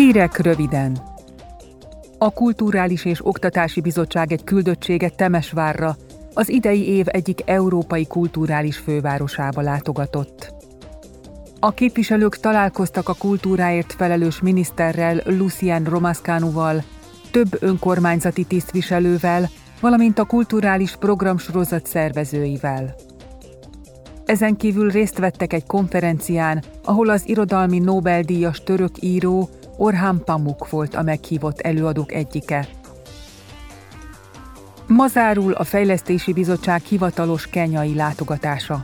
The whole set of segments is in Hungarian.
Hírek röviden. A Kulturális és Oktatási Bizottság egy küldöttsége Temesvárra, az idei év egyik európai kulturális fővárosába látogatott. A képviselők találkoztak a kultúráért felelős miniszterrel, Lucien Romascanuval, több önkormányzati tisztviselővel, valamint a kulturális programsorozat szervezőivel. Ezen kívül részt vettek egy konferencián, ahol az irodalmi Nobel-díjas török író Orhan Pamuk volt a meghívott előadók egyike. Ma zárul a Fejlesztési Bizottság hivatalos kenyai látogatása.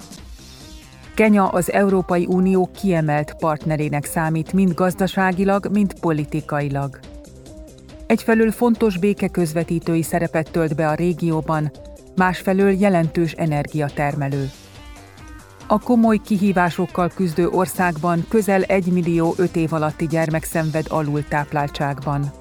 Kenya az Európai Unió kiemelt partnerének számít mind gazdaságilag, mind politikailag. Egyfelől fontos békeközvetítői szerepet tölt be a régióban, másfelől jelentős energiatermelő. A komoly kihívásokkal küzdő országban közel 1 millió 5 év alatti gyermek szenved alultápláltságban.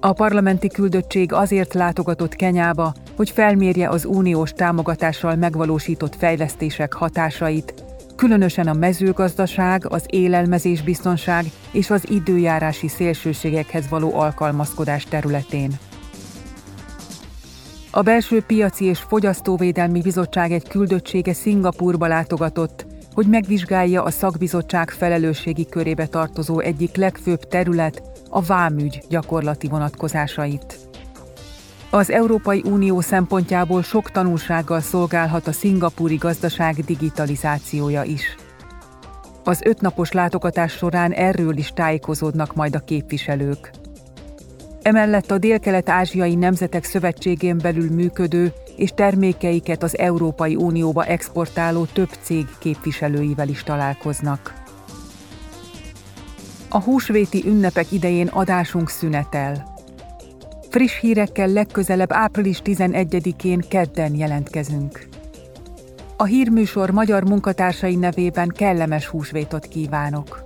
A parlamenti küldöttség azért látogatott Kenyába, hogy felmérje az uniós támogatással megvalósított fejlesztések hatásait, különösen a mezőgazdaság, az élelmezésbiztonság és az időjárási szélsőségekhez való alkalmazkodás területén. A Belső Piaci és Fogyasztóvédelmi Bizottság egy küldöttsége Szingapurba látogatott, hogy megvizsgálja a szakbizottság felelősségi körébe tartozó egyik legfőbb terület, a vámügy gyakorlati vonatkozásait. Az Európai Unió szempontjából sok tanulsággal szolgálhat a szingapúri gazdaság digitalizációja is. Az ötnapos látogatás során erről is tájékozódnak majd a képviselők. Emellett a Dél-Kelet-Ázsiai Nemzetek Szövetségén belül működő és termékeiket az Európai Unióba exportáló több cég képviselőivel is találkoznak. A húsvéti ünnepek idején adásunk szünetel. Friss hírekkel legközelebb április 11-én kedden jelentkezünk. A hírműsor magyar munkatársai nevében kellemes húsvétot kívánok!